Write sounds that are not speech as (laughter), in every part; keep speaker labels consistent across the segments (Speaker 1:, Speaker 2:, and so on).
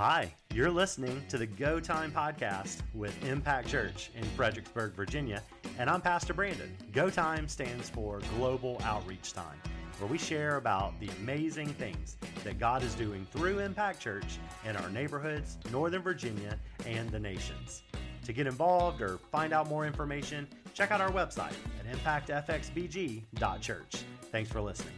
Speaker 1: Hi, you're listening to the Go Time podcast with Impact Church in Fredericksburg, Virginia, and I'm Pastor Brandon. Go Time stands for Global Outreach Time, where we share about the amazing things that God is doing through Impact Church in our neighborhoods, Northern Virginia, and the nations. To get involved or find out more information, check out our website at impactfxbg.church. Thanks for listening.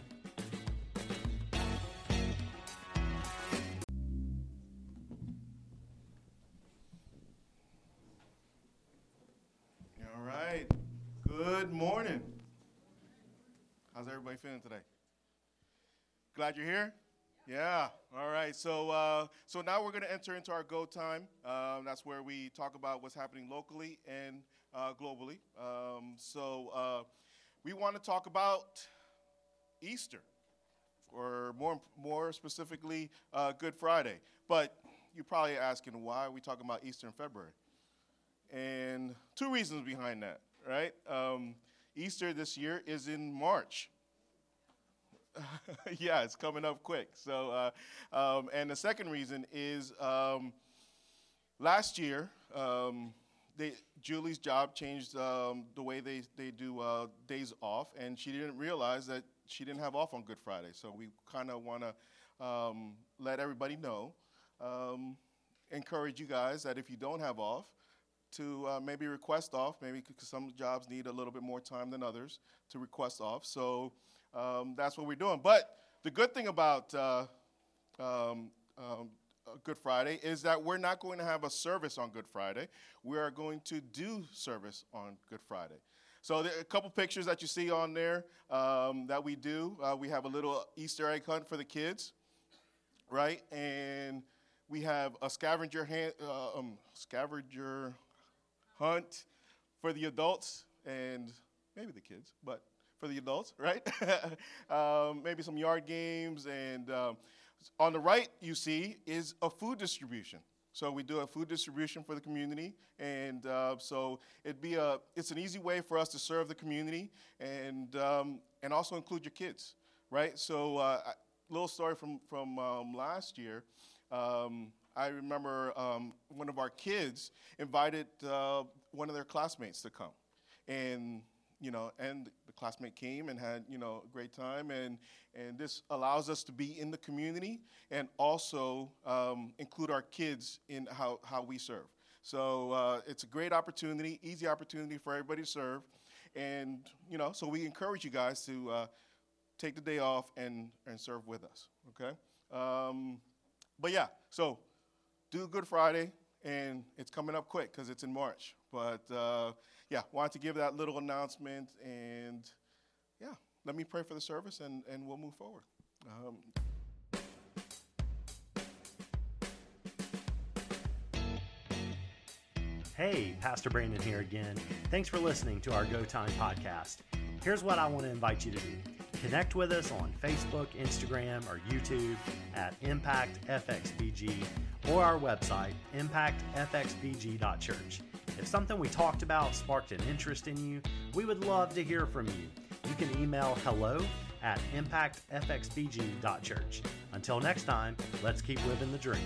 Speaker 2: Good morning. How's everybody feeling today? Glad you're here. Yeah. All right. So, uh, so now we're going to enter into our go time. Um, that's where we talk about what's happening locally and uh, globally. Um, so, uh, we want to talk about Easter, or more more specifically, uh, Good Friday. But you're probably asking why are we talking about Easter in February? And two reasons behind that, right? Um, Easter this year is in March. (laughs) yeah, it's coming up quick. So, uh, um, and the second reason is um, last year, um, they, Julie's job changed um, the way they, they do uh, days off, and she didn't realize that she didn't have off on Good Friday. So, we kind of want to um, let everybody know, encourage you guys that if you don't have off, to uh, maybe request off, maybe because some jobs need a little bit more time than others to request off. So um, that's what we're doing. But the good thing about uh, um, um, uh, Good Friday is that we're not going to have a service on Good Friday. We are going to do service on Good Friday. So a couple pictures that you see on there um, that we do. Uh, we have a little Easter egg hunt for the kids, right? And we have a scavenger hand, uh, um, scavenger hunt for the adults and maybe the kids, but for the adults, (laughs) right? (laughs) um, maybe some yard games. And um, on the right, you see, is a food distribution. So we do a food distribution for the community, and uh, so it'd be a it's an easy way for us to serve the community and um, and also include your kids, right? So uh, a little story from from um, last year. Um, I remember um, one of our kids invited uh, one of their classmates to come, and you know, and the classmate came and had you know a great time, and and this allows us to be in the community and also um, include our kids in how how we serve. So uh, it's a great opportunity, easy opportunity for everybody to serve, and you know, so we encourage you guys to uh, take the day off and and serve with us. Okay, um, but yeah, so do Good Friday, and it's coming up quick because it's in March. But uh, yeah, wanted to give that little announcement, and yeah, let me pray for the service, and, and we'll move forward. Um,
Speaker 1: Hey, Pastor Brandon here again. Thanks for listening to our Go Time podcast. Here's what I want to invite you to do connect with us on Facebook, Instagram, or YouTube at ImpactFXBG or our website, impactfxbg.church. If something we talked about sparked an interest in you, we would love to hear from you. You can email hello at impactfxbg.church. Until next time, let's keep living the dream.